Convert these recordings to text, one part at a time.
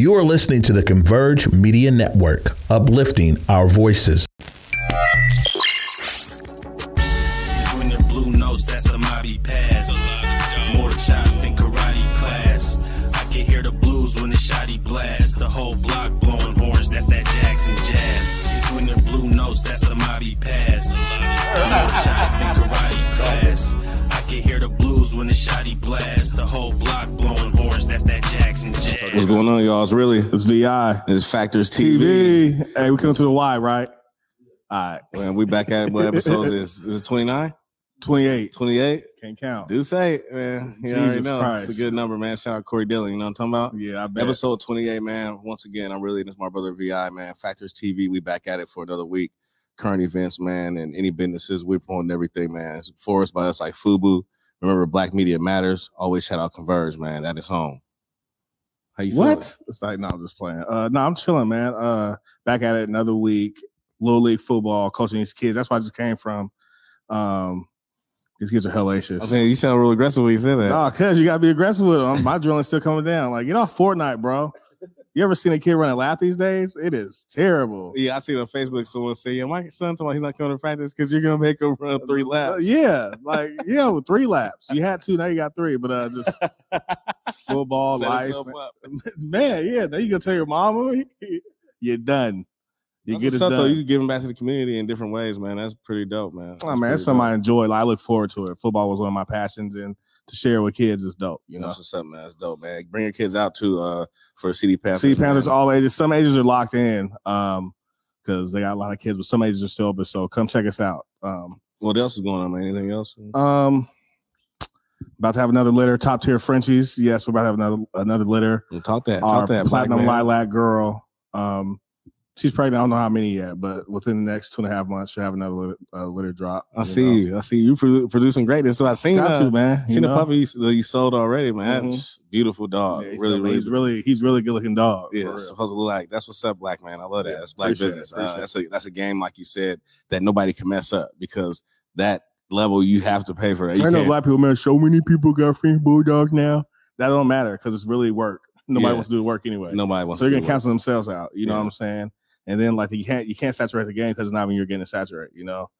You are listening to the Converge Media Network, uplifting our voices. The blue notes, that's a Mobby pass. More chops than karate class. I can hear the blues when the shotty blast. The whole block blowing horns, that's that Jackson jazz. The blue notes, that's a pass. More than karate class. I can hear the blues when the shotty blast. The whole block blowing horns, that's that Jackson jazz. What's going on, y'all? It's really It's VI and it's Factors TV. TV. Hey, we come to the Y, right? All right, Man, we back at it. What episodes is is it 29? 28. 28? Can't count. Do say, man. You already Jesus know. Christ. It's a good number, man. Shout out Corey Dillon. You know what I'm talking about? Yeah, I bet. Episode 28, man. Once again, I'm really this my brother VI, man. Factors TV. We back at it for another week. Current events, man, and any businesses we're promoting everything, man. It's for us by us like Fubu. Remember, Black Media Matters. Always shout out Converge, man. That is home. How you feeling? What? It's like, no, I'm just playing. Uh, no, I'm chilling, man. Uh, back at it another week. Little league football, coaching these kids. That's where I just came from. Um, these kids are hellacious. I saying you sound real aggressive when you say that. Nah, cuz you gotta be aggressive with them. My drilling's still coming down. Like, get off Fortnite, bro. You ever seen a kid run a lap these days? It is terrible. Yeah, I seen on Facebook someone say, "Yeah, my son told me he's not coming to practice because you're gonna make him run three Uh, laps." yeah, like yeah, with three laps. You had two, now you got three. But uh, just football Set life, man. man. Yeah, now you gonna tell your mama you're done. You That's get it though. done. You giving back to the community in different ways, man. That's pretty dope, man. Oh man, that's something I enjoy. Like, I look forward to it. Football was one of my passions, and to share with kids is dope. You know, know, what's up, man. That's dope, man. Bring your kids out too uh, for a CD Panthers. see Panthers man. all ages. Some ages are locked in, um, because they got a lot of kids, but some ages are still open. So come check us out. Um, What else is going on, man? Anything else? um, about to have another litter. Top tier Frenchies. Yes, we're about to have another another litter. Talk that. our that. platinum lilac girl. Um, she's pregnant. I don't know how many yet, but within the next two and a half months, she'll have another litter, uh, litter drop. I you see know. you. I see you produ- producing greatness. So I seen Got uh, to man. you seen the know? puppy you, that you sold already, man. Mhm. Beautiful dog. Yeah, he's really, really, he's really he's really good looking dog. Yeah, supposed to look like that's what's up, black man. I love that. Yeah, that's black business. Uh, that's a that's a game, like you said, that nobody can mess up because that level you have to pay for. It. You I know black people, man. So many people got French bulldogs now. That don't matter because it's really work. Nobody Yeah. wants to do the work anyway. nobody wants. so they're gonna cancel themselves out. You know what I'm saying? And then like you can't you can't saturate the game because it's not when you're getting to saturate. You know,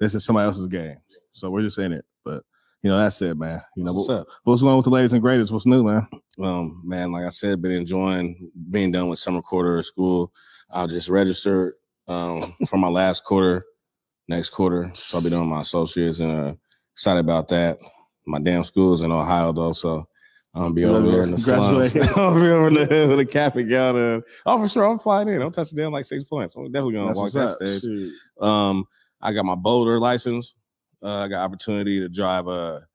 this is somebody else's game. So we're just in it. But you know that's it, man. You know What's what- up? what's going on with the ladies and greatest? What's new, man? Um, man, like I said, been enjoying being done with summer quarter of school. I just registered um for my last quarter, next quarter. So I'll be doing my associates and uh, excited about that. My damn school's in Ohio though, so I'm gonna be over there in the slums. I'll be over there with a cap and gown. Uh, oh, for sure, I'm flying in. I'm touching down like six points. I'm definitely gonna That's walk that up. stage. Shoot. Um, I got my boater license. Uh, I got opportunity to drive a,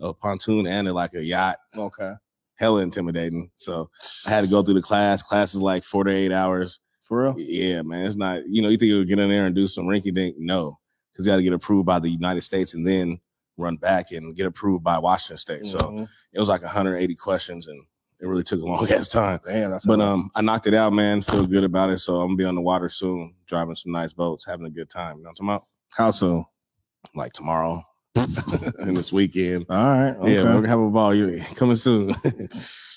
a pontoon and a, like a yacht. Okay. Hella intimidating. So I had to go through the class. Class is like four to eight hours. For real? Yeah, man. It's not, you know, you think you would get in there and do some rinky dink? No, because you got to get approved by the United States and then run back and get approved by Washington State. So Mhm. it was like 180 questions and it really took a long ass time. damn, But um, I knocked it out, man. Feel good about it. So I'm gonna be on the water soon, driving some nice boats, having a good time. You know what I'm talking about? how soon? Like tomorrow and this weekend. All right. Okay. Yeah, we're gonna have a ball. You coming soon.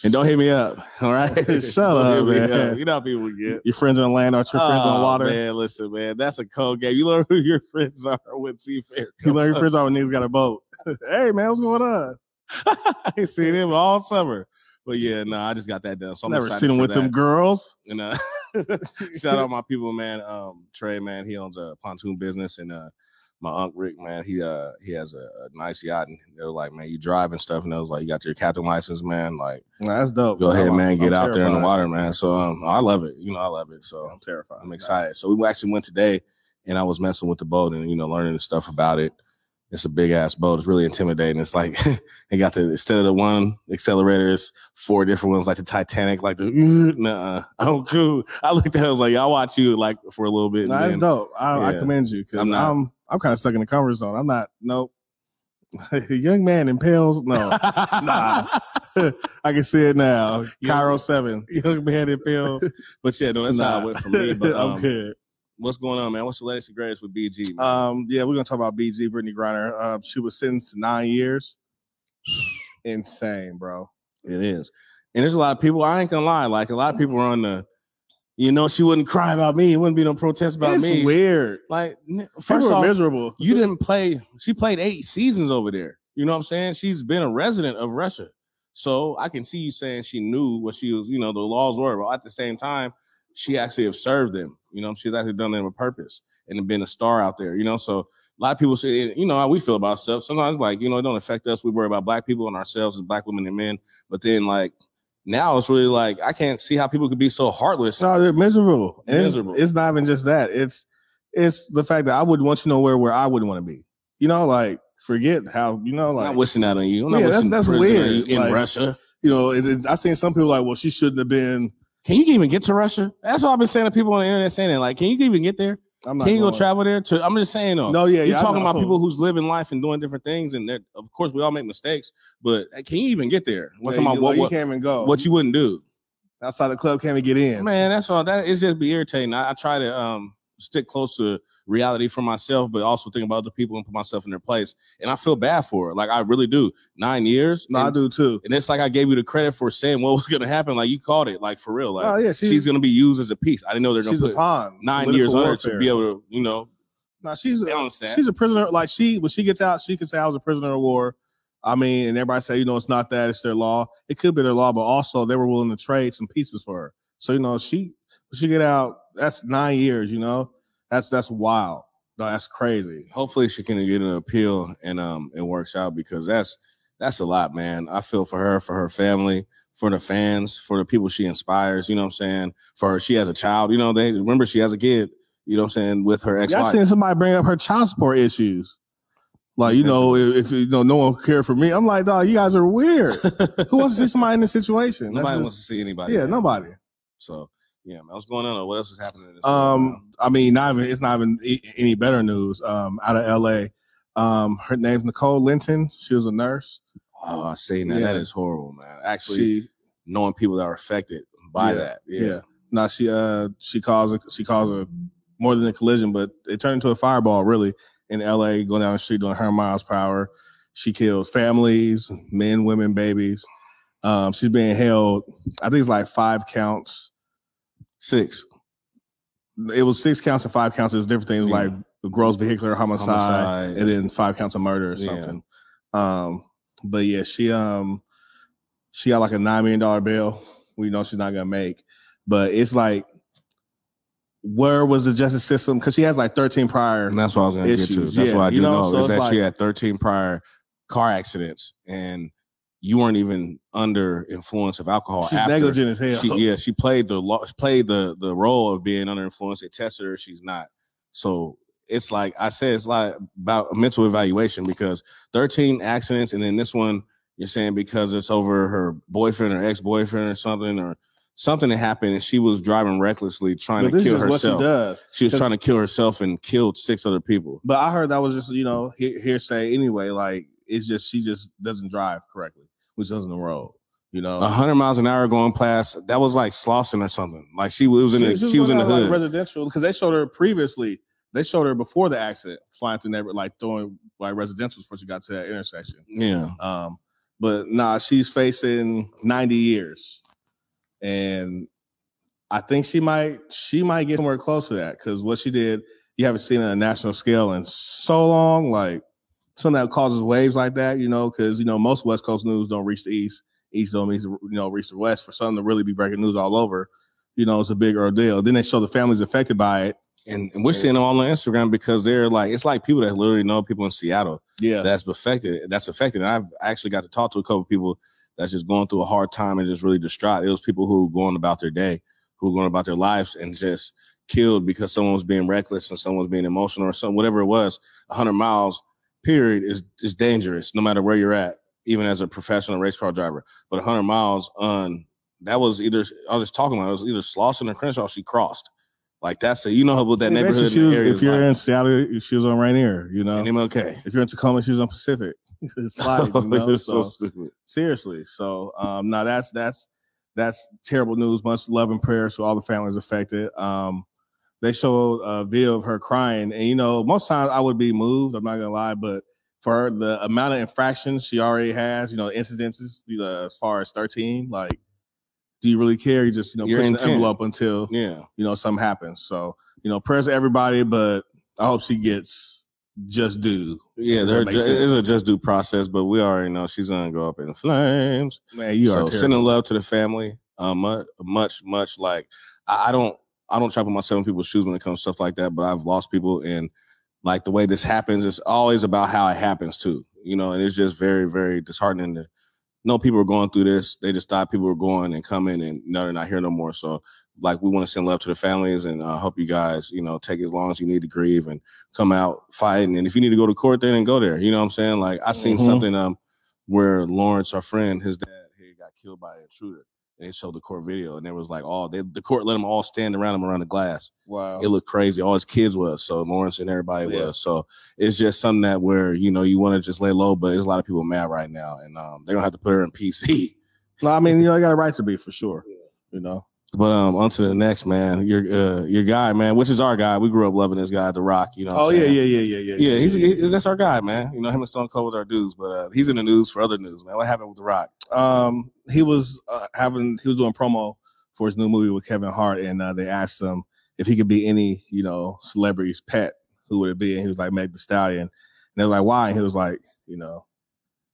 and don't hit me up. All right. Shut up, man. You know how people get. your friends on land aren't your friends on Oh, water? Man, listen, man. That's a cold game. You learn who your friends are when Seafair. You learn your friends are when niggas got a boat. hey man, what's going on? up. I ain't seen him all summer. But yeah, no, I just got that done. So I'm Never seen for with them girls. And uh, shout out my people, man. Um, Trey, man, he owns a pontoon business, and uh, my uncle Rick, man, he uh he has a, a nice yacht, and they were like, man, you drive and stuff, and I was like, you got your captain license, man, like Nah, that's dope. go ahead, I'm- man, get I'm out there in the water, man. So um, I love it, you know, I love it. So I'm terrified. I'm excited. So we actually went today, and I was messing with the boat and you know learning the stuff about it. It's a big ass boat. It's really intimidating. It's like it got the instead of the one accelerator, it's four different ones, like the Titanic, like the nah. I'm cool. I looked at it, I was like, I'll watch you like for a little bit. Nah, that's then- dope. I, I commend you because I'm I'm not- I'm, kind of stuck in the comfort zone. I'm not. Nope. Young man impales. No, nah. I can see it now. Cairo seven. young man in pills. But yeah, no, that's how Nah. it went for me. But um, I'm good. what's going on, man? What's the latest and greatest with BG? Man? Um, yeah, we're gonna talk about BG Brittney Griner. Uh, she was sentenced to nine years. Insane, bro. It is. And there's a lot of people. I ain't gonna lie. Like a lot of people are on the. You know, she wouldn't cry about me. It wouldn't be no protest about it's me. weird. Like, First off, miserable. you didn't play. She played eight seasons over there. You know what I'm saying? She's been a resident of Russia. So I can see you saying she knew what she was, you know, the laws were, but at the same time, she actually observed them. You know, she's actually done them with purpose and been a star out there. You know, so a lot of people say, you know, how we feel about stuff. Sometimes, like, you know, it don't affect us. We worry about black people and ourselves as black women and men. But then, like, now it's really like I can't see how people could be so heartless. No, they're miserable. And it's- Miserable. It's, not even just that. It's it's the fact that I wouldn't want you nowhere where I wouldn't want to be. You know, like forget how you know, like I'm not wishing that on you. I'm not Yeah, that's- that's weird. in Like- Russia. you know. It, it- I seen some people like, well, she shouldn't have been. Can you even get to Russia? That's what I've been saying to people on the internet saying that. Like, can you even get there? I'm not. Can you go travel there? To I'm just saying though. No, yeah, You're yeah, talking about people who's living life and doing different things, and of course we all make mistakes. But can you even get there? We're Yeah, you, about what, like, you can't even go. what you wouldn't do, outside the club can't even get in. man. That's all. That is just be irritating. I, I try to um stick close to reality for myself, but also think about other people and put myself in their place. And I feel bad for it. Like I really do. Nine years. No, I do too. and it's like I gave you the credit for saying what was gonna happen. Like you called it. Like for real. Like oh yeah, she's, she's, gonna be used as a piece. I didn't know they're gonna put pawn. nine years on her to be able to, you know, No, she's a, she's a prisoner. Like she, when she gets out, she can say I was a prisoner of war. I mean, and everybody say, you know, it's not that, it's their law. It could be their law, but also they were willing to trade some pieces for her. So you know, she she get out, that's nine years. You know, that's that's wild. That's crazy. hopefully she can get an appeal and um it works out because that's that's a lot, man. I feel for her, for her family, for the fans, for the people she inspires. You know what I'm saying? For her, she has a child. You know, they remember she has a kid. You know what I'm saying with her ex Yeah, I seen somebody bring up her child support issues. Like you know, if, if you know no one cared for me, I'm like, dog, you guys are weird. Who wants to see somebody in this situation? That's Nobody just- wants to see anybody. yeah, man. nobody. So yeah, man, what's going on? What else is happening? This? Um, I mean, not even it's not even any better news. Um, out of L.A. Um, her name's Nicole Linton. She was a nurse. oh, I that. That yeah. is horrible, man. Actually, She, knowing people that are affected by Yeah, that. yeah. Yeah. Now she, uh, she caused a, she caused a more than a collision, but it turned into a fireball really in L.A. Going down the street doing her miles per hour. She killed families, men, women, babies. Um, she's being held. I think it's like five counts. Six. It was six counts and five counts. It was different things Yeah. like gross vehicular homicide. Homicide. and then five counts of murder or Yeah. something. Um, but yeah, she um she got like a nine million dollar bill. We know she's not gonna make, but it's like where was the justice system? Because she has like 13 prior. And that's what I was going to get to. issues. That's Yeah, what I do you know, know, so is that she had 13 prior car accidents and you weren't even under influence of alcohol. She's after. negligent as hell. She, yeah, she played the played the the role of being under influence. They tested her, she's not. So it's like I said, it's like about a mental evaluation because 13 accidents, and then this one you're saying because it's over her boyfriend or ex boyfriend or something or something that happened, and she was driving recklessly trying But to this is kill what she herself. does. She was trying to kill herself and killed six other people. But I heard that was just you know he- hearsay anyway. Like it's just she just doesn't drive correctly, which doesn't the road. You know, A hundred miles an hour going past that was like Slauson or something. Like she was in the she, was in the hood. like residential because they showed her previously. They showed her before the accident flying through neighbor like throwing like residentials before she got to that intersection. yeah, Um, but nah, she's facing 90 years. And I think she might she might get somewhere close to that because what she did, you haven't seen on a national scale in so long. Like something that causes waves like that, you know, because you know, most West Coast news don't reach the east, east don't reach, you know, reach the west. For something to really be breaking news all over, you know, it's a big ordeal. Then they show the families affected by it. and, and we're seeing them all on Instagram because they're like it's like people that literally know people in Seattle Yeah. that's affected. That's affected. And I've actually got to talk to a couple people that's just going through a hard time and just really distraught. It was people who were going about their day, who were going about their lives and just killed because someone was being reckless and someone was being emotional or something, whatever it was. 100 miles, period, is is dangerous no matter where you're at, even as a professional race car driver. But 100 miles on that was either I was just talking about it was either Slauson or Crenshaw. She crossed. Like that's a you know what that neighborhood was- if you're like. in Seattle, she was on Rainier, you know. And MLK. If you're in Tacoma, she was on Pacific. it's like, you know, so so, stupid. seriously. So um now that's that's that's terrible news. Much love and prayers to all the families affected. Um they showed a video of her crying, and you know, most times I would be moved, I'm not gonna lie, but for her, the amount of infractions she already has, you know, incidences, you know, as far as 13, like do you really care? You just you know Your pushing the envelope until Yeah. you know something happens. So you know prayers to everybody, but I hope she gets just due. Yeah, there is a just due process, but we already know she's gonna go up in flames. Man, you so are terrible. sending love to the family. Um, much, much, much like I, I don't, I don't try to put myself in people's shoes when it comes to stuff like that. But I've lost people, and like the way this happens, it's always about how it happens too. You know, and it's just very, very disheartening to know people are going through this. They just thought people were going and coming, and now they're not here no more. So, like, we want to send love to the families, and uh, hope you guys, you know, take as long as you need to grieve and come out fighting. And if you need to go to court, then go there. You know what I'm saying? Like, I seen Mhm. something um where Lawrence, our friend, his dad, he got killed by an intruder. And they showed the court video, and there was like all they, the court let them all stand around him around the glass. wow. It looked crazy. All his kids was so Lawrence and everybody Yeah. was. So it's just something that where you know you want to just lay low, but there's a lot of people mad right now, and um, they're gonna have to put her in PC. no, I mean you know I got a right to be for sure. You know. But um, on to the next man, your uh, your guy, man, which is our guy. We grew up loving this guy, The Rock. You know. Oh yeah, yeah, yeah, yeah, yeah. Yeah, he's, he- that's our guy, man. You know, him and Stone Cold was our dudes, but uh, he's in the news for other news, man. What happened with The Rock? um he was uh, having he was doing promo for his new movie with Kevin Hart, and uh, they asked him if he could be any you know celebrity's pet, who would it be? And he was like Meg The Stallion, and they're like, why? And he was like, you know,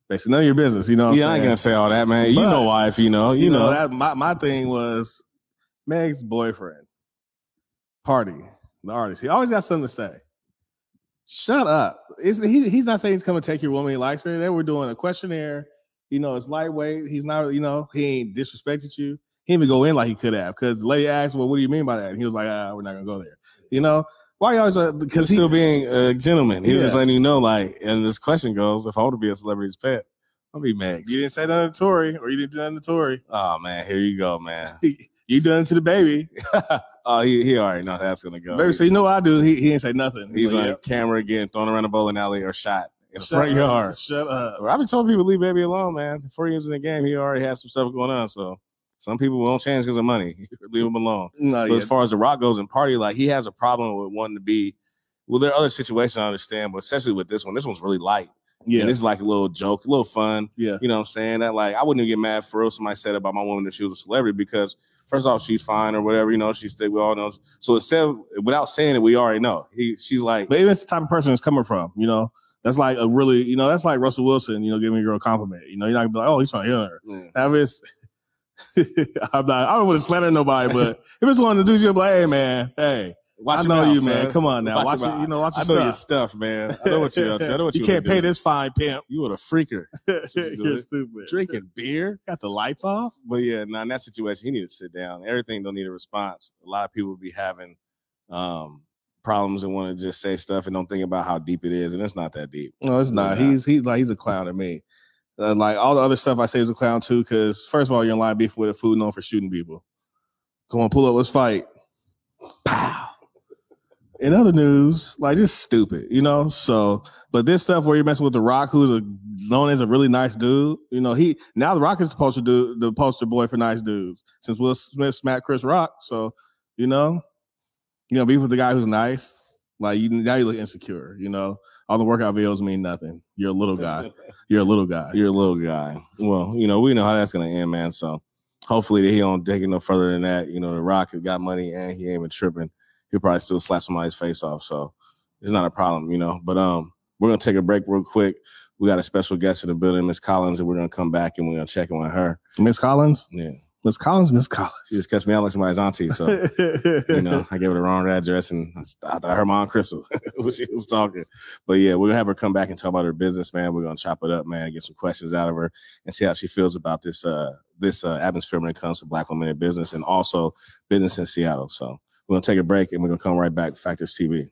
basically none of your business. You know, what yeah, I ain't gonna say all that, man. you know why? If you know, you, you know know. that my my thing was Meg's boyfriend, Pardi, the artist. He always got something to say. Shut up. He? He's not saying he's coming to take your woman he likes her. They were doing a questionnaire. You know, it's lightweight. He's not. You know, he ain't disrespected you. He didn't even go in like he could have because the lady asked, "Well, what do you mean by that?" And he was like, "Ah, we're not gonna go there." You know, why you always uh, Because because still being a gentleman. He was Yeah. letting you know, like, and this question goes, if I want to be a celebrity's pet, I'll be Megs. you didn't say nothing to Tory or you didn't do nothing to Tory. Oh man, here you go, man. You done to the baby. oh, he, he already knows how that's gonna go. Baby, so you know what I do? He, he didn't say nothing. He's like, on "Yep." camera again, thrown around the bowling alley or shot in the Shut front up. yard. Shut up. I've been telling people leave baby alone, man. Four years in the game, he already has some stuff going on. So some people won't change because of money. leave him alone. No, But yeah. as far as the Rock goes and Pardi, like he has a problem with wanting to be. Well, there are other situations I understand, but especially with this one, this one's really light. Yeah, And it's like a little joke, a little fun. yeah. You know what I'm saying? That like I wouldn't even get mad for real somebody said about my woman that she was a celebrity because first off, she's fine or whatever, you know, she's still we all know. So it said without saying it, we already know. He she's like But even it's the type of person it's coming from, you know, that's like a really, you know, that's like Russell Wilson, you know, giving a girl a compliment. You know, you're not gonna be like, oh, he's trying to hit her. mm, Have it's I'm not, I don't want to slander nobody, but if it's one of the dudes, you'll be like, hey man, hey, watch I know mouth, you, man. son. Come on now, watch, your it, you know, watch I your know your stuff. stuff, man. I know what you. I know what you. you can't pay do. this fine pimp. You were a freaker you You're stupid. drinking beer. Got the lights off. But yeah, now in that situation, he need to sit down. Everything don't need a response. A lot of people be having um problems and want to just say stuff and don't think about how deep it is, and it's not that deep. No, it's not. He's he's like he's a clown to me. Uh, like all the other stuff I say is a clown too. Because first of all, you're in line beef with a food known for shooting people. Come on, pull up, let's fight. Pow. In other news, like just stupid, you know. So, but this stuff where you're messing with the Rock, who's a known as a really nice dude, you know, he now the Rock is the poster dude, the poster boy for nice dudes. Since Will Smith smacked Chris Rock, so you know, you know, beef with the guy who's nice. Like you now you look insecure, you know. All the workout videos mean nothing. You're a little guy. You're a little guy. You're a little guy. Well, you know, we know how that's gonna end, man. So hopefully he don't take it no further than that. You know, the Rock has got money and he ain't even tripping. He'll probably still slap somebody's face off. So it's not a problem, you know. But um, we're gonna take a break real quick. We got a special guest in the building, Miss Collins, and we're gonna come back and we're gonna check in with her. Miss Collins. Yeah. Miss Collins. Miss Collins. She just catch me out like somebody's auntie. So you know, I gave her the wrong address and I thought I heard my aunt Crystal when she was talking. But yeah, we're gonna have her come back and talk about her business, man. We're gonna chop it up, man, get some questions out of her and see how she feels about this uh this uh, atmosphere when it comes to black women in business and also business in Seattle. So we're gonna take a break and we're gonna come right back. Factors TV.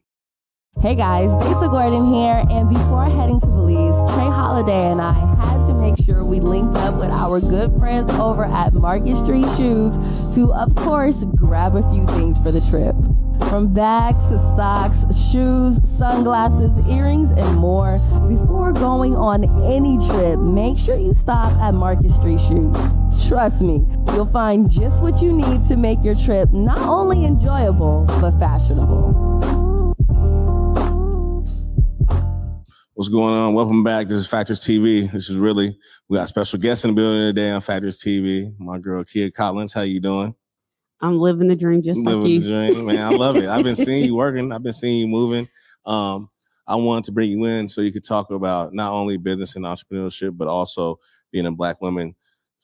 Hey guys, Lisa Gordon here, and before heading to Belize, Trey Holiday and I had to make sure we linked up with our good friends over at Market Street Shoes to, of course, grab a few things for the trip. From bags to socks, shoes, sunglasses, earrings, and more. Before going on any trip, make sure you stop at Market Street Shoes. Trust me, you'll find just what you need to make your trip not only enjoyable, but fashionable. What's going on? Welcome back. This is Factors TV. This is really we got special guests in the building today on Factors TV. My girl Kia Collins, how you doing? I'm living the dream just Living like you. the dream, man. I love it. I've been seeing you working. I've been seeing you moving. Um, I wanted to bring you in so you could talk about not only business and entrepreneurship, but also being a black woman,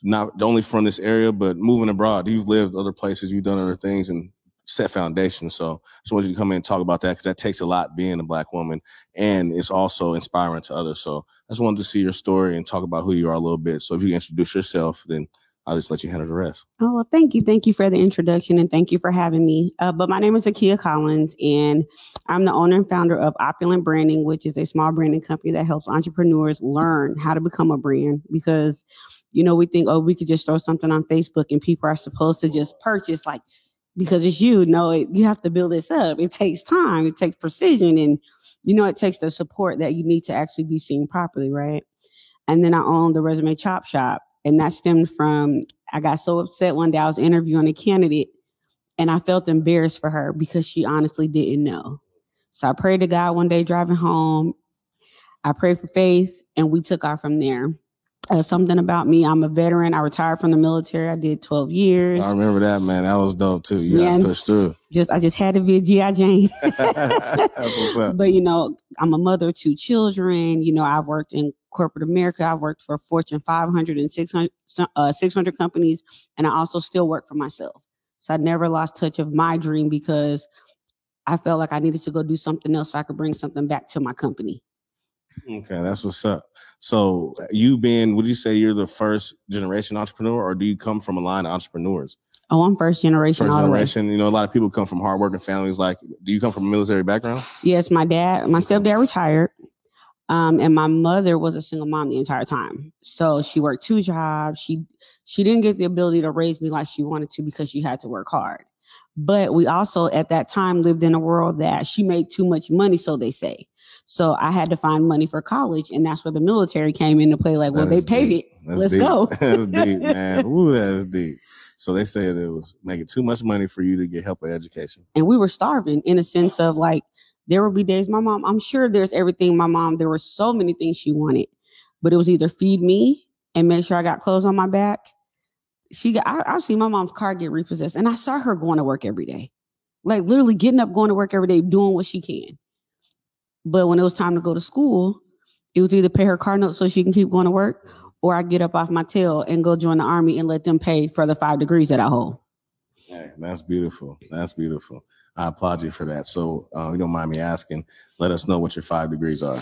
not only from this area, but moving abroad. You've lived other places, you've done other things, and set foundation. So I just wanted you to come in and talk about that because that takes a lot being a black woman, and it's also inspiring to others. So I just wanted to see your story and talk about who you are a little bit. So if you can introduce yourself, then I'll just let you handle the rest. Oh, well, thank you. Thank you for the introduction and thank you for having me. Uh, but my name is Akea Collins, and I'm the owner and founder of Opulent Branding, which is a small branding company that helps entrepreneurs learn how to become a brand. Because, you know, we think, oh, we could just throw something on Facebook and people are supposed to just purchase, like, because it's you. No, it, you have to build this up. It takes time, it takes precision, and, you know, it takes the support that you need to actually be seen properly, right? And then I own the Resume Chop Shop and that stemmed from I got so upset one day I was interviewing a candidate and I felt embarrassed for her because she honestly didn't know. So I prayed to God one day driving home. I prayed for faith and we took off from there. Uh, something about me, I'm a veteran. I retired from the military. I did 12 years. I remember that, man. That was dope too. You guys Yeah. pushed through. Just I just had to be a GI Jane. That's what's up. but you know, I'm a mother of two children. You know, I've worked in corporate America. I've worked for Fortune 500 and 600, uh, 600 companies, and I also still work for myself. So I never lost touch of my dream because I felt like I needed to go do something else so I could bring something back to my company. Okay, that's what's up. So you being, would you say you're the first generation entrepreneur, or do you come from a line of entrepreneurs? Oh, I'm first generation First all the way. generation, you know, a lot of people come from hardworking families. Like, do you come from a military background? Yes, my dad, my stepdad retired. Um, and my mother was a single mom the entire time. So she worked two jobs. She she didn't get the ability to raise me like she wanted to because she had to work hard. But we also at that time lived in a world that she made too much money, so they say. So I had to find money for college, and that's where the military came into play. Like, well, they paid it. That's Let's deep. go. that's deep, man. Ooh, that's deep. So they said it was making too much money for you to get help with education. and we were starving in a sense of like there would be days my mom i'm sure there's everything my mom there were so many things she wanted but it was either feed me and make sure i got clothes on my back she got I, i've seen my mom's car get repossessed and i saw her going to work every day like literally getting up going to work every day doing what she can but when it was time to go to school it was either pay her car note so she can keep going to work or i get up off my tail and go join the army and let them pay for the five degrees that i hold Hey, that's beautiful. That's beautiful. I applaud you for that. So, uh, you don't mind me asking, let us know what your five degrees are.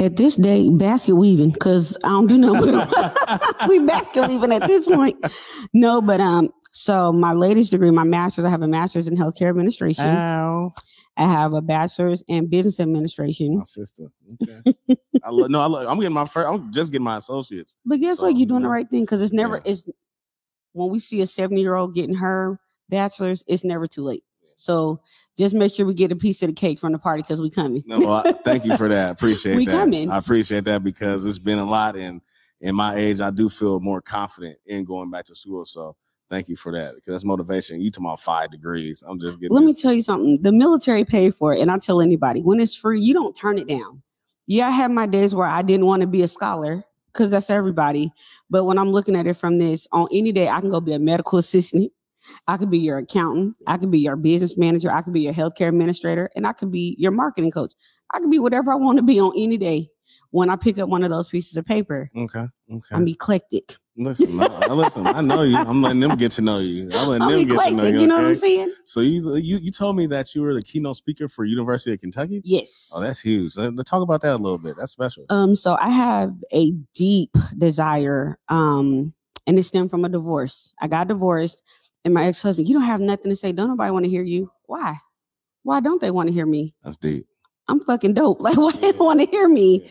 At this day, basket weaving, because I don't do no we basket weaving at this point. No, but um, so my latest degree, my master's, I have a master's in healthcare administration. Ow. I have a bachelor's in business administration. My sister. Okay. I lo- no, I lo- I'm getting my first. I'm just getting my associates. But guess So, what? You're doing the right thing because it's never Yeah. it's when we see a 70 year old getting her bachelor's, it's never too late. So just make sure we get a piece of the cake from the party because we coming. No, well, I- thank you for that. Appreciate We that. coming. I appreciate that because it's been a lot, and in my age, I do feel more confident in going back to school. So thank you for that because that's motivation. You talking about five degrees? I'm just getting. Let me tell you something. The military paid for it, and I tell anybody when it's free, you don't turn it down. Yeah, I had my days where I didn't want to be a scholar because that's everybody. But when I'm looking at it from this, on any day, I can go be a medical assistant. I could be your accountant. I could be your business manager. I could be your healthcare administrator, and I could be your marketing coach. I could be whatever I want to be on any day when I pick up one of those pieces of paper. Okay. Okay. I'm eclectic. listen, I- listen. I know you. I'm letting them get to know you. I'm letting I'm them get to know eclectic. you. You know what I'm saying? So you you you told me that you were the keynote speaker for University of Kentucky. Yes. Oh, that's huge. Let, us talk about that a little bit. That's special. Um, so I have a deep desire, um, and it stemmed from a divorce. I got divorced, and my ex-husband, you don't have nothing to say. Don't nobody want to hear you. Why? Why don't they want to hear me? That's deep. I'm fucking dope. Like, why they want to hear me?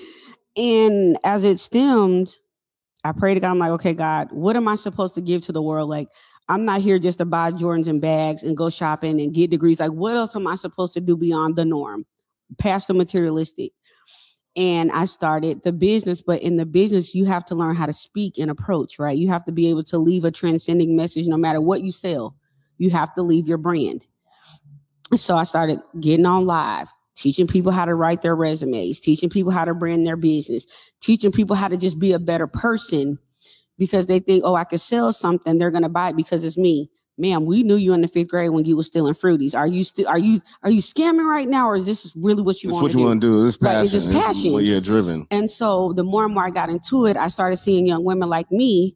And as it stemmed, I prayed to God. I'm like, okay, God, what am I supposed to give to the world? Like, I'm not here just to buy Jordans and bags and go shopping and get degrees. Like, what else am I supposed to do beyond the norm, past the materialistic? And I started the business, but in the business, you have to learn how to speak and approach, right? You have to be able to leave a transcending message no matter what you sell. You have to leave your brand. So I started getting on live, teaching people how to write their resumes, teaching people how to brand their business, teaching people how to just be a better person because they think, oh, I could sell something, they're gonna buy it because it's me. Ma'am, we knew you in the fifth grade when you was stealing fruities. Are you still are you are you scamming right now, or is this really what you It's want what to you do? want to do. It's Right, passion. it's just passion. what you're driven. And so the more and more I got into it, I started seeing young women like me.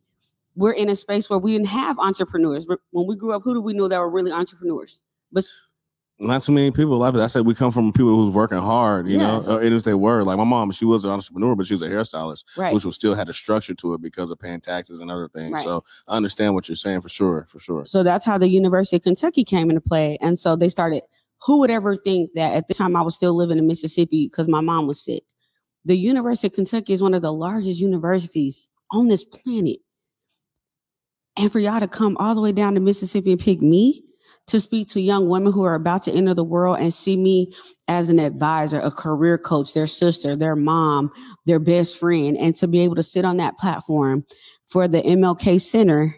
We're in a space where we didn't have entrepreneurs. When we grew up, who do we know that were really entrepreneurs? But Not too many people like it. I said we come from people who's working hard, you know. Yeah. Uh, And if they were, like my mom, she was an entrepreneur, but she was a hairstylist, right, which was still had a structure to it because of paying taxes and other things. Right. So I understand what you're saying for sure, for sure. so that's how the University of Kentucky came into play. And so they started. Who would ever think that at the time I was still living in Mississippi because my mom was sick? The University of Kentucky is one of the largest universities on this planet. And for y'all to come all the way down to Mississippi and pick me to speak to young women who are about to enter the world and see me as an advisor, a career coach, their sister, their mom, their best friend, and to be able to sit on that platform for the MLK Center,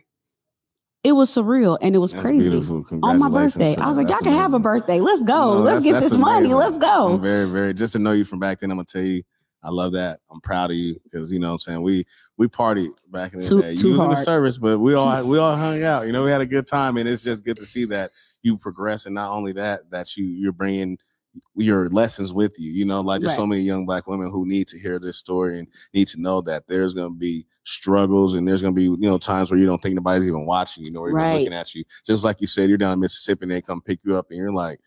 it was surreal and it was That's crazy. beautiful. On my birthday, I was like, y'all can have a birthday. Let's go. No, Let's get this money. Let's go. I'm very, very just to know you from back then. I'm gonna tell you, I love that. I'm proud of you because you know what I'm saying we we partied back in the Too- day. too you was in the service, but we all we all hung out. You know, we had a good time, and it's just good to see that you progress, and not only that, that you you're bringing your lessons with you. You know, like there's so many young black women who need to hear this story and need to know that there's gonna be struggles and there's gonna be you know times where you don't think nobody's even watching you know, or even Right. looking at you. Just like you said, you're down in Mississippi and they come pick you up, and you're like.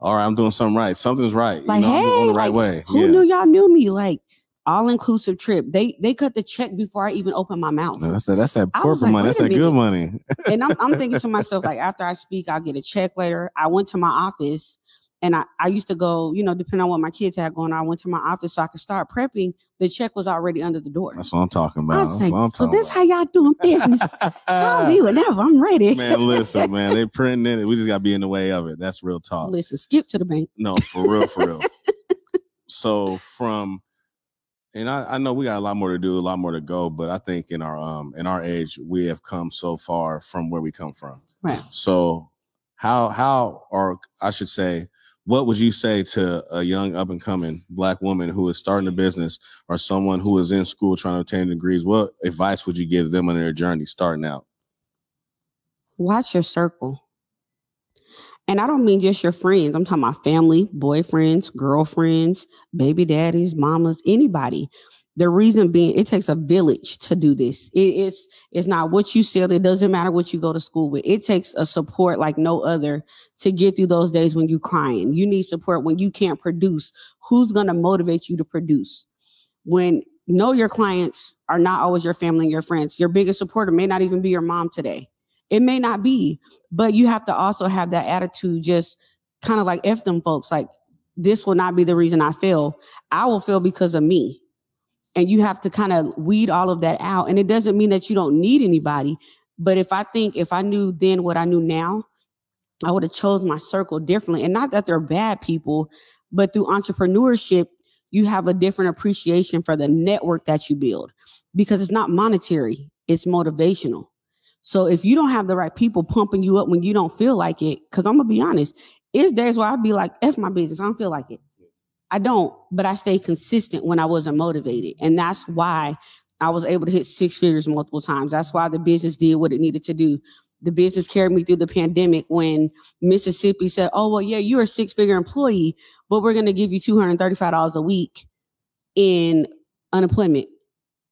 All right, I'm doing something right. Something's right. Like, you know, I'm hey, the right like, way. Who yeah. knew y'all knew me? Like all inclusive trip. They they cut the check before I even opened my mouth. No, that's that. That's that corporate like, money. That's that good money. and I'm, I'm thinking to myself, like, after I speak, I'll get a check later. I went to my office and I, I used to go, you know, depending on what my kids had going on, I went to my office so I could start prepping. The check was already under the door. That's what I'm talking about. That's like, what I'm so this how y'all doing business? Call me whenever I'm ready. man, listen, man, they printing it. We just gotta be in the way of it. That's real talk. Listen, skip to the bank. No, for real, for real. so from and I, I know we got a lot more to do, a lot more to go, but I think in our um in our age, we have come so far from where we come from. Right. So how how or I should say, what would you say to a young up and coming black woman who is starting a business or someone who is in school trying to obtain degrees? What advice would you give them on their journey starting out? Watch your circle. And I don't mean just your friends. I'm talking about family, boyfriends, girlfriends, baby daddies, mamas, anybody. The reason being, it takes a village to do this. It- it's it's not what you sell. It doesn't matter what you go to school with. It takes a support like no other to get through those days when you're crying. You need support when you can't produce. Who's gonna motivate you to produce? When know your clients are not always your family and your friends. Your biggest supporter may not even be your mom today. It may not be, but you have to also have that attitude, just kind of like F them folks, like this will not be the reason I fail. I will fail because of me. And you have to kind of weed all of that out. And it doesn't mean that you don't need anybody. But if I think if I knew then what I knew now, I would have chose my circle differently. And not that they're bad people, but through entrepreneurship, you have a different appreciation for the network that you build because it's not monetary, it's motivational. So if you don't have the right people pumping you up when you don't feel like it, because I'm gonna be honest, it's days where I'd be like, F my business, I don't feel like it. I don't, but I stay consistent when I wasn't motivated. And that's why I was able to hit six figures multiple times. That's why the business did what it needed to do. The business carried me through the pandemic when Mississippi said, Oh, well, yeah, you're a six figure employee, but we're going to give you $235 a week in unemployment.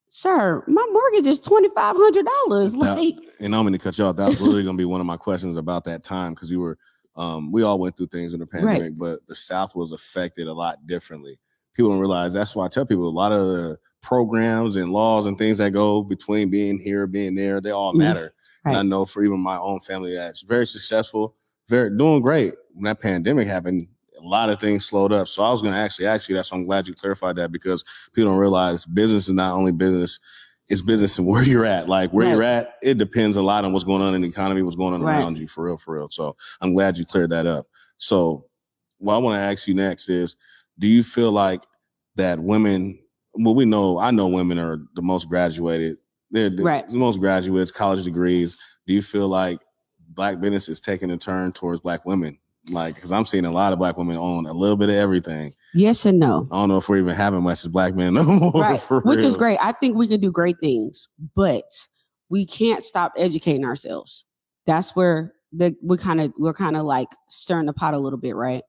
Sir, my mortgage is $2,500. That- Like, and I'm going to cut you off. That was really going to be one of my questions about that time because you were, um, we all went through things in the pandemic, but the South was affected a lot differently. People don't realize that's why I tell people a lot of the programs and laws and things that go between being here, being there, they all Mhm. matter. And I know for even my own family that's very successful, very doing great. When that pandemic happened, a lot of things slowed up. So I was going to actually ask you that. So I'm glad you clarified that because people don't realize business is not only business, it's business and where you're at. Like where Right. you're at, it depends a lot on what's going on in the economy, what's going on Right. around you for real, for real. So I'm glad you cleared that up. So what I want to ask you next is, do you feel like that women, well, we know, I know women are the most graduated. They're the, Right. the most graduates, college degrees. Do you feel like black business is taking a turn towards black women Like, because I'm seeing a lot of black women own a little bit of everything. Yes and no. I don't know if we're even having much as black men no more. right which is great. I think we can do great things but we can't stop educating ourselves. That's where the we kind of we're kind of like stirring the pot a little bit right?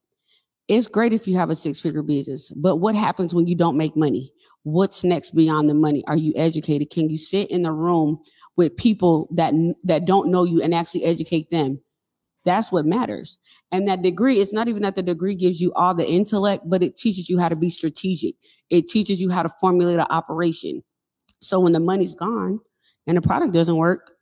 It's great if you have a six figure business but what happens when you don't make money? What's next beyond the money? Are you educated? Can you sit in the room with people that that don't know you and actually educate them that's what matters and that degree it's not even that the degree gives you all the intellect but it teaches you how to be strategic it teaches you how to formulate an operation. So when the money's gone and the product doesn't work,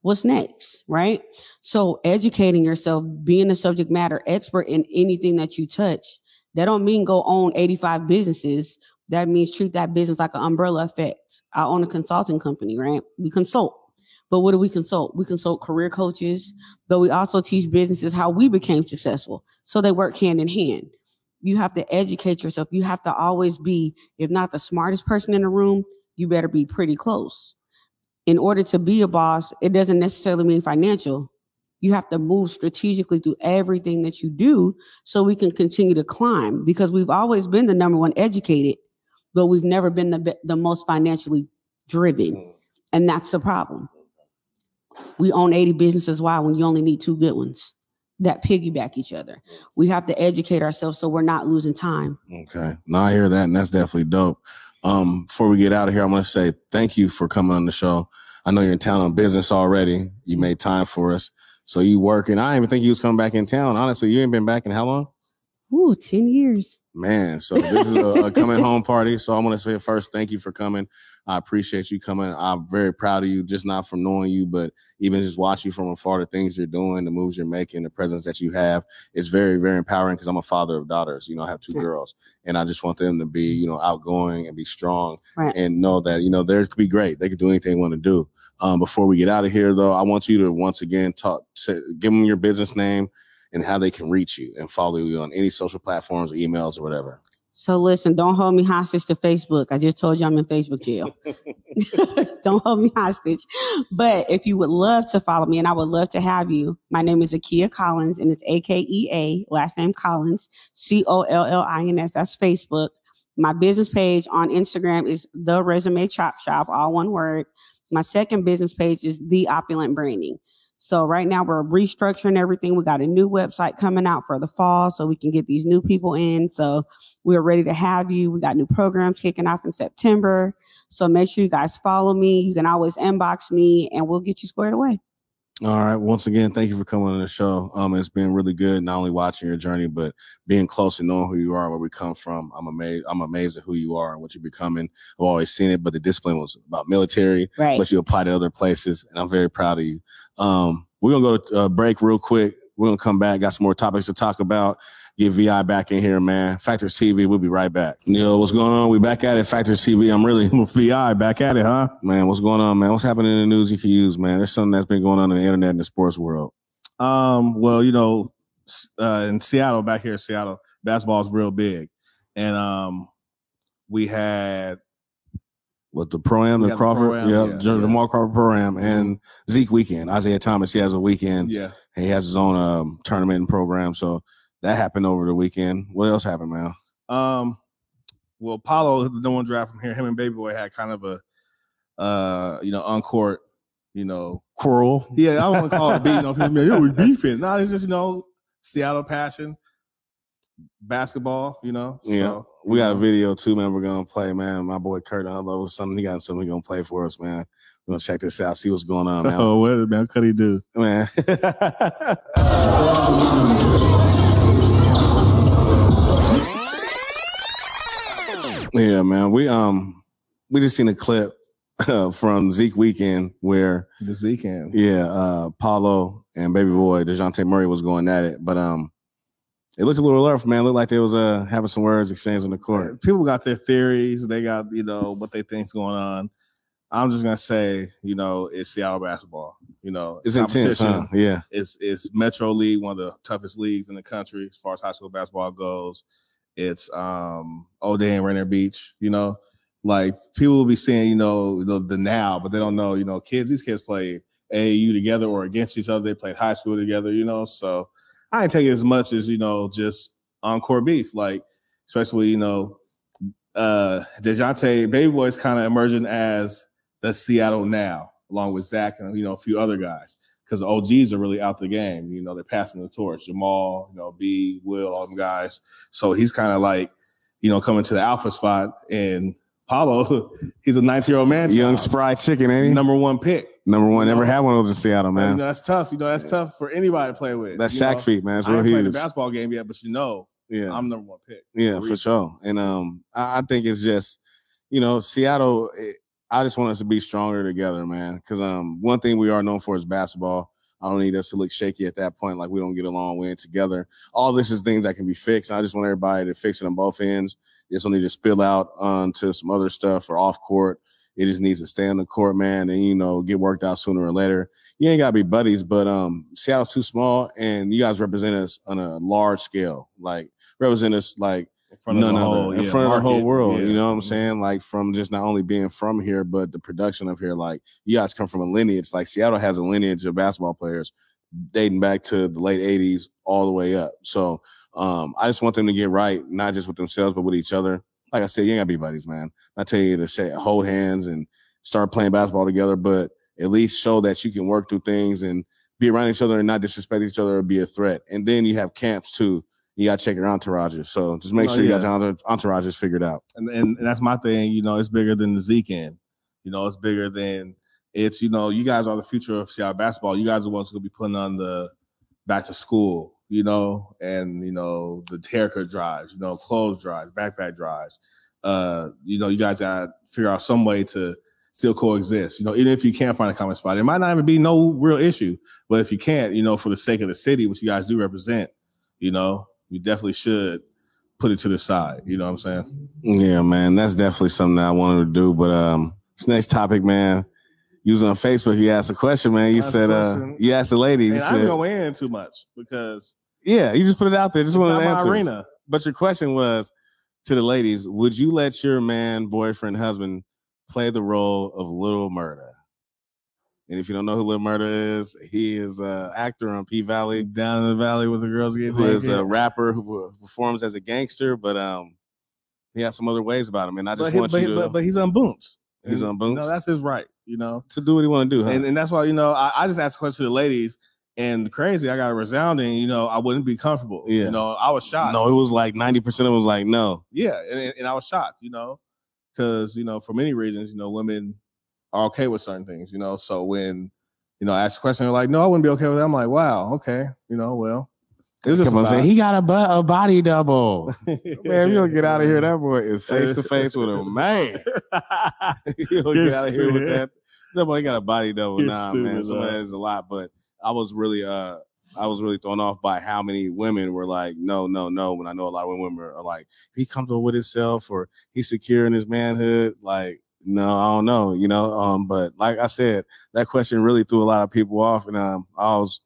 what's next? Right. So educating yourself, being a subject matter expert in anything that you touch, that don't mean go own 85 businesses. That means treat that business like an umbrella effect. I own a consulting company, right? We consult. But what do we consult? We consult career coaches, but we also teach businesses how we became successful. So they work hand in hand you have to educate yourself. You have to always be, if not the smartest person in the room, you better be pretty close. In order to be a boss, it doesn't necessarily mean financial. You have to move strategically through everything that you do so we can continue to climb because we've always been the number one educated, but we've never been the, the most financially driven. Mm. And that's the problem. We own 80 businesses. Why? When you only need two good ones that piggyback each other. We have to educate ourselves so we're not losing time. Okay. Now I hear that, and that's definitely dope. Um, before we get out of here, I want to say thank you for coming on the show. I know you're in town on business already. You made time for us. So you working. I didn't even think you was coming back in town. Honestly, you ain't been back in how long? Ooh, 10 years. Man, so this is a, a coming home party. So I want to say first, thank you for coming. I appreciate you coming. I'm very proud of you, just not from knowing you, but even just watching you from afar, the things you're doing, the moves you're making, the presence that you have. It's very, very empowering because I'm a father of daughters. You know, I have two girls, and I just want them to be, you know, outgoing and be strong Right. and know that, you know, they could be great. They could do anything they want to do. Um, before we get out of here, though, I want you to once again talk, say, give them your business name and how they can reach you and follow you on any social platforms or emails or whatever. So listen, don't hold me hostage to Facebook. I just told you I'm in Facebook jail. don't hold me hostage. But if you would love to follow me, and I would love to have you, my name is Akea Collins, and it's A K E A, last name Collins, C O L L I N S. That's Facebook. My business page on Instagram is The Resume Chop Shop, all one word. My second business page is The Opulent Branding. So right now we're restructuring everything. We got a new website coming out for the fall so we can get these new people in. So we're ready to have you. We got new programs kicking off in September. So make sure you guys follow me. You can always inbox me and we'll get you squared away. All right. Once again, thank you for coming on the show. Um, it's been really good, not only watching your journey, but being close and knowing who you are, where we come from. I'm amazed. I'm amazed at who you are and what you're becoming. I've always seen it, but the discipline was about military, Right. but you applied to other places, and I'm very proud of you. Um, we're gonna go to a break real quick. We're gonna come back. Got some more topics to talk about. Get Vi back in here, man. Factors TV. We'll be right back. Neil, what's going on? We back at it. Factors TV. I'm really VI back at it, huh? man. What's going on, man? What's happening in the news you can use, man? There's something that's been going on in the internet and the sports world. Um, well, you know, uh, in Seattle, back here in Seattle, basketball is real big, and um, we had with the pro am, the got the Crawford, Pro-Am, yeah, yeah. Jamal Crawford pro am, and Zeke weekend. Isaiah Thomas, he has a weekend. yeah. He has his own um, tournament and program. So that happened over the weekend. What else happened, man? Um, well, Paolo, the number one draft from here, him and Baby Boy had kind of a, uh, you know, on court, you know, Quarrel. yeah, I don't want to call it beating. up know, people be like, "Yo, we beefing. No, it's just you know, Seattle passion, basketball. You know, Yeah. So, We you got a video too, man. We're gonna play, man. My boy Kurt Unlow was something. He got something he gonna play for us, man. We're gonna check this out, see what's going on, man. Oh, what man? What could he do? man. yeah, man. We um we just seen a clip uh, from Zeke weekend where This weekend. yeah, uh Paolo and baby boy DeJounte Murray was going at it, but um it looked a little rough, man. It looked like they was uh having some words exchanged on the court. People got their theories. They got you know what they think's going on. I'm just gonna say, you know, it's Seattle basketball. You know, It's intense, huh? Yeah. It's it's Metro League, one of the toughest leagues in the country as far as high school basketball goes. It's um O'Dea and Rainier Beach, you know. Like people will be seeing you know, the, the now, but they don't know, you know, kids, these kids play AAU together or against each other. They played high school together, you know. So I ain't taking as much as you know just encore beef, like especially you know uh Dejounte Baby Boy is kind of emerging as the Seattle now, along with Zach and you know a few other guys because the OGs are really out the game. You know, they're passing the torch. Jamal, you know, B, Will, all them guys. So he's kind of like, you know, coming to the alpha spot. And Paolo, he's a 19 year old man, Young child. spry chicken, ain't he? number one pick. Number one. You Never know? had one of those in Seattle, Man, you know, that's tough. You know, that's tough for anybody to play with. That's Shaq know? feet, man. It's I real ain't played the basketball game yet, but you know, Yeah. I'm number one pick. Yeah, For for sure. And um, I, I think it's just, you know, Seattle. It, I just want us to be stronger together, man. Because um, one thing we are known for is basketball. I don't need us to look shaky at that point, like we don't get along. We're in together. All this is things that can be fixed. I just want everybody to fix it on both ends. This don't need to spill out onto some other stuff or off court. It just needs to stay on the court, man, and you know get worked out sooner or later. You ain't gotta be buddies, but um, Seattle's too small, and you guys represent us on a large scale. Like represent us like In front of the whole, in yeah, front of the whole world. Yeah. You know what I'm Mhm. saying? Like from just not only being from here, but the production of here. Like you guys come from a lineage. Like Seattle has a lineage of basketball players dating back to the late '80s all the way up. So um, I just want them to get right, not just with themselves, but with each other. Like I said, you ain't gotta be buddies, man. I tell you to say, hold hands and start playing basketball together, but at least show that you can work through things and be around each other and not disrespect each other or be a threat. And then you have camps too. You gotta check your entourages. So just make Oh, sure you yeah. got your entourages figured out. and, and and that's my thing. You know, it's bigger than the Zeke end. You know, it's bigger than it's. You know, you guys are the future of Seattle basketball. You guys are the ones who will be putting on the back to school. You know, and you know the haircut drives. You know, clothes drives, backpack drives. Uh, you know, you guys got to figure out some way to still coexist. You know, even if you can't find a common spot, it might not even be no real issue. But if you can't, you know, for the sake of the city, which you guys do represent, you know, you definitely should put it to the side. You know what I'm saying? Yeah, man, that's definitely something that I wanted to do. But um, this next topic, man, you was on Facebook. You asked a question, man. You said, uh, you asked the lady. You And said, gonna in too much because yeah, you just put it out there. Just not to answer. arena. But your question was to the ladies: Would you let your man, boyfriend, husband play the role of Little Murder? And if you don't know who Lil Murder is, he is an actor on P Valley. Down in the valley with the girls who is a rapper who performs as a gangster, but um, he has some other ways about him. And I just but, he- want but, you to but, but he's on boons. He's on Boons? You know, that's his right. You know, to do what he want to do. Huh? and and that's why you know I, I just asked a question to the ladies, and crazy I got a resounding. You know, I wouldn't be comfortable. Yeah. You know, I was shocked. no, it was like ninety percent of it was like no. Yeah, and- and I was shocked. You know, because you know for many reasons, you know, women are okay with certain things. You know, so when you know I asked a question, they're like, "No, I wouldn't be okay with that." I'm like, "Wow, okay." You know, well, it was just Come on, a saying he got a, bu- a body double. Man, if you don't get out of here, that boy is face to face with a man. you don't get out of here with that. That boy got a body double. You're nah, stupid, man. That is a lot, but I was really uh I was really thrown off by how many women were like, no, no, no. When I know a lot of women are, are like, he comes comfortable with himself or he's secure in his manhood. Like, no, I don't know, you know. Um, but like I said, that question really threw a lot of people off, and um, I was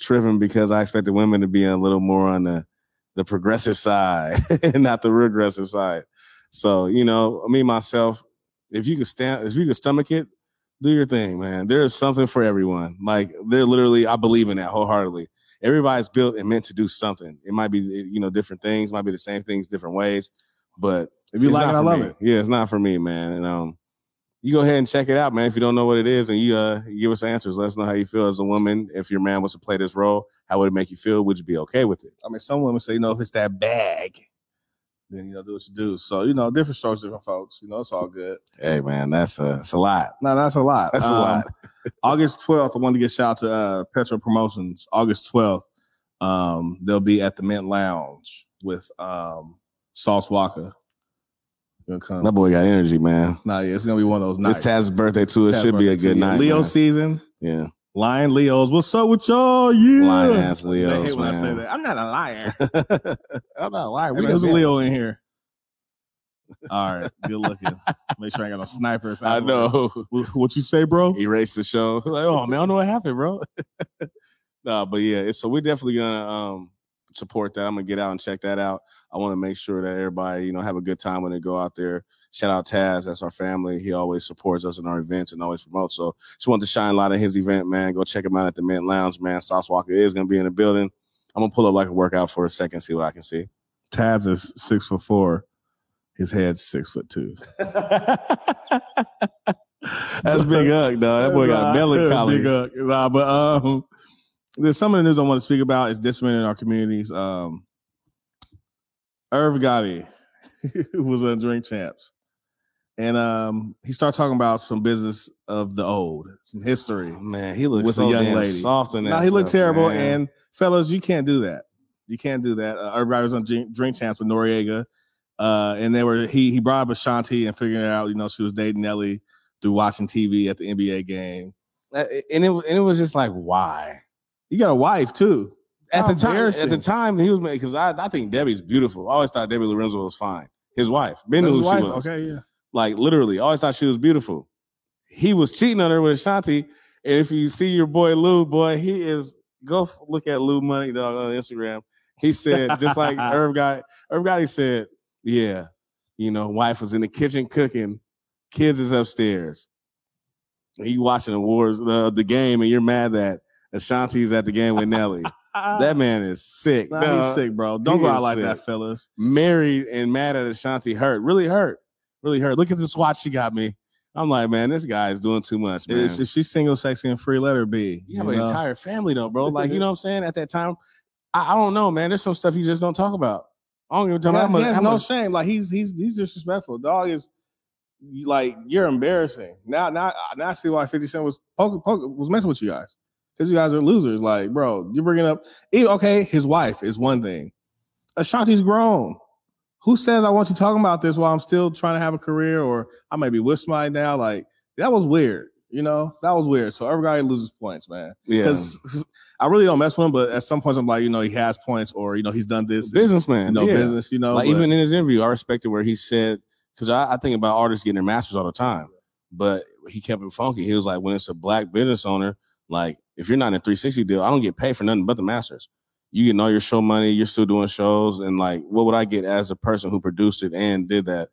tripping because I expected women to be a little more on the the progressive side and not the regressive side. So, you know, me myself, if you could stand, if you could stomach it, do your thing, man. There is something for everyone. Like they're literally, I believe in that wholeheartedly. Everybody's built and meant to do something. It might be, you know, different things, might be the same things, different ways. But if you it's like it, I love me. it. Yeah, it's not for me, man. And um, you go ahead and check it out, man. If you don't know what it is, and you uh give us answers, let us know how you feel as a woman. If your man was to play this role, how would it make you feel? Would you be okay with it? I mean, some women say, you know, if it's that bag, then you know, do what you do. So, you know, different strokes, different folks. You know, it's all good. Hey, man, that's a it's a lot. No, that's a lot. That's a Um, lot. August 12th, I want to get shout out to uh, Petro Promotions. August 12th, um, they'll be at the Mint Lounge with um, Sauce Walker. Gonna come. That boy got energy, man. Nah, yeah, it's gonna be one of those It's nights. Taz's birthday too. It should be a good night. Leo man. season, Yeah, Lion Leos. What's up with y'all? Yeah, Lion ass They Leos, hate when I say that. I'm not a liar. I'm not lying. Hey, We man, Who's a. Leo in here? All right, good looking. Make sure I got no snipers. I know. What, what you say, bro? Erase the show. Like, oh man, I don't know what happened, bro. nah, but yeah, it's, so we're definitely gonna um support that. I'm gonna get out and check that out. I want to make sure that everybody, you know, have a good time when they go out there. Shout out Taz, that's our family. He always supports us in our events and always promotes. So just want to shine a lot of his event, man. Go check him out at the Mint Lounge, man. Sauce Walker is gonna be in the building. I'm gonna pull up like a workout for a second, see what I can see. Taz is six foot four. His head's six foot two. That's big Huck, dog. That boy got melancholy. Big Huck. Nah, but um, there's some of the news I want to speak about is discipline in our communities. Um, Irv Gotti, was on Drink Champs, and um, he started talking about some business of the old, some history. Man, he looks With a so young damn lady. soft in that. Now he looked terrible, man. and fellas, you can't do that. You can't do that. Uh, Irv Gotti was on Drink, Drink Champs with Noreaga, uh, and they were he he brought up Ashanti and figuring out, you know, she was dating Nelly through watching TV at the NBA game. Uh, and it and it was just like why You got a wife too. at How the oh, time at the time he was because I I think Debbie's beautiful. I always thought Debbie Lorenzo was fine. His wife, Ben knew who wife, she was. Okay, yeah. Like literally, always thought she was beautiful. He was cheating on her with Ashanti, and if you see your boy Lou, boy, he is go look at Lou Money Dog on Instagram. He said just like Irv guy, Irv Gotti said, yeah, you know, wife was in the kitchen cooking, kids is upstairs. He watching the wars, the the game, and you're mad that Ashanti's at the game with Nelly. that man is sick. Nah, dog. he's sick, bro. Don't go out like sick. that, fellas. married and mad at Ashanti hurt. Really hurt. Really hurt. Look at this watch she got me. I'm like, man, this guy is doing too much, man. If, if she's single, sexy, and free, let her be. you have you an entire family though, bro. Like, you know what I'm saying? At that time, I, I don't know, man. There's some stuff you just don't talk about. I don't give a He damn. has, how he much- has how no much- shame. Like he's he's he's disrespectful. Dog is like you're embarrassing. Now now now I see why 50 Cent was poking, poking, was messing with you guys. Because you guys are losers. Like, bro, you're bringing up okay, his wife is one thing. Ashanti's grown. Who says I want you talking about this while I'm still trying to have a career or I might be with somebody now? Like, that was weird. You know, that was weird. So everybody loses points, man. yeah. Because I really don't mess with him, but at some points I'm like, you know, he has points or you know, he's done this, businessman. know, yeah. business, you know. like but- even in his interview, I respected where he said because I, I think about artists getting their masters all the time, but he kept it funky. He was like, when it's a black business owner, like if you're not in a 360 deal, I don't get paid for nothing but the masters. You getting all your show money, you're still doing shows, and like, what would I get as a person who produced it and did that?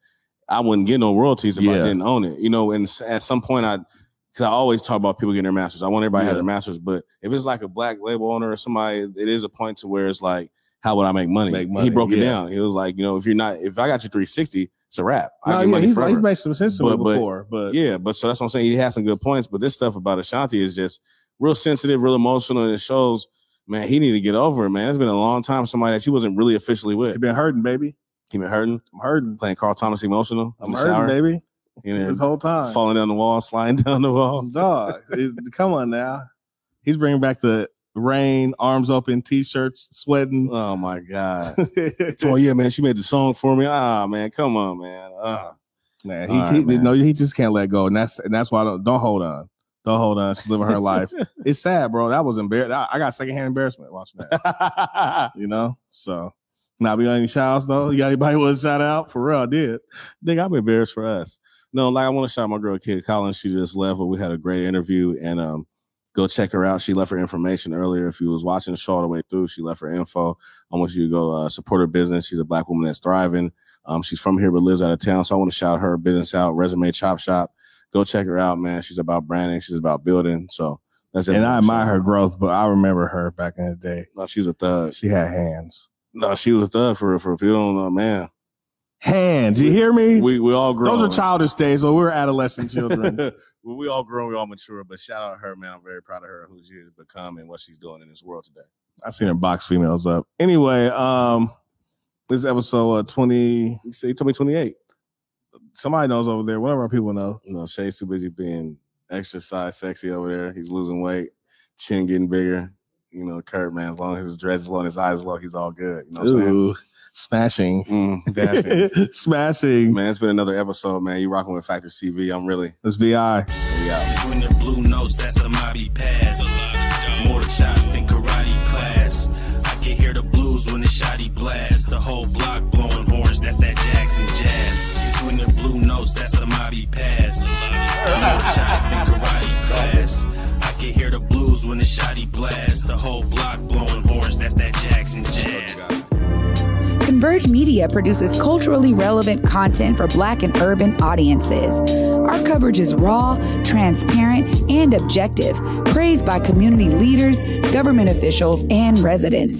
I wouldn't get no royalties if I didn't own it, you know. And at some point, I because I always talk about people getting their masters. I want everybody to have their masters, but if it's like a black label owner or somebody, it is a point to where it's like, how would I make money? Make He money, broke it down. He was like, you know, if you're not, if I got you 360, it's a wrap. No, get yeah, money he's, forever. he's made some sense to But- it but- before, but yeah, but so that's what I'm saying. He has some good points, but this stuff about Ashanti is just real sensitive, real emotional, and it shows, man, he need to get over it, man. It's been a long time. Somebody that she wasn't really officially with. he been hurting, baby. He been hurting, I'm hurting. playing Carl Thomas emotional I'm hurting, shower, baby. you know, This whole time. falling down the wall, sliding down the wall. Dog, come on now. He's bringing back the rain, arms open, t-shirts, sweating. Oh my god. oh yeah, man, she made the song for me. Ah, man, come on, man. Ah. man, he, right, he man. no, he just can't let go, and that's and that's why I don't don't hold on. Don't hold on. She's living her life. It's sad, bro. That was embarrassing. I, I got secondhand embarrassment watching that. you know, so. Now, we got any shout outs though? You got anybody want to shout out? For real, I did. Nigga, I'm embarrassed for us. No, like I want to shout out my girl Kid Collins. She just left, but we had a great interview and um go check her out. She left her information earlier. If you was watching the show all the way through, she left her info. I want you to go uh, support her business. She's a black woman that's thriving. Um, she's from here but lives out of town. So I want to shout her business out, resume chop shop. Go check her out, man. She's about branding, she's about building. So that's it. And I admire her growth, but I remember her back in the day. No, she's a thug. She had hands. No, she was a thug for for people don't know, man. Hands. You hear me? We we all grow. Those are childish days, so we're adolescent children. well, we all grown, we all mature, but shout out to her, man. I'm very proud of her, who she has become and what she's doing in this world today. I seen her box females up. Anyway, um, this is episode uh, 20. You say you told me 28. Somebody knows over there. One of our people know. You know, Shay's too busy being extra size sexy over there. He's losing weight, chin getting bigger. You know, Kurt, man, as long as his dress is low and his eyes low, he's all good. You know what I'm saying? Ooh, smashing. Mm, dashing. smashing. man, it's been another episode, man. You rocking with Factor CV. I'm really This VI. we out. When the blue notes, that's a Mobby pass. More shots than karate class. I can hear the blues when the shotty blast. The whole block blowing horns, that's that Jackson jazz. When the blue notes, that's a Mobby pass. I can hear the blues when the shotty blast. The whole block blowing horns, that's that Jackson jazz. Converge Media produces culturally relevant content for Black and urban audiences. Our coverage is raw, transparent, and objective, praised by community leaders, government officials, and residents.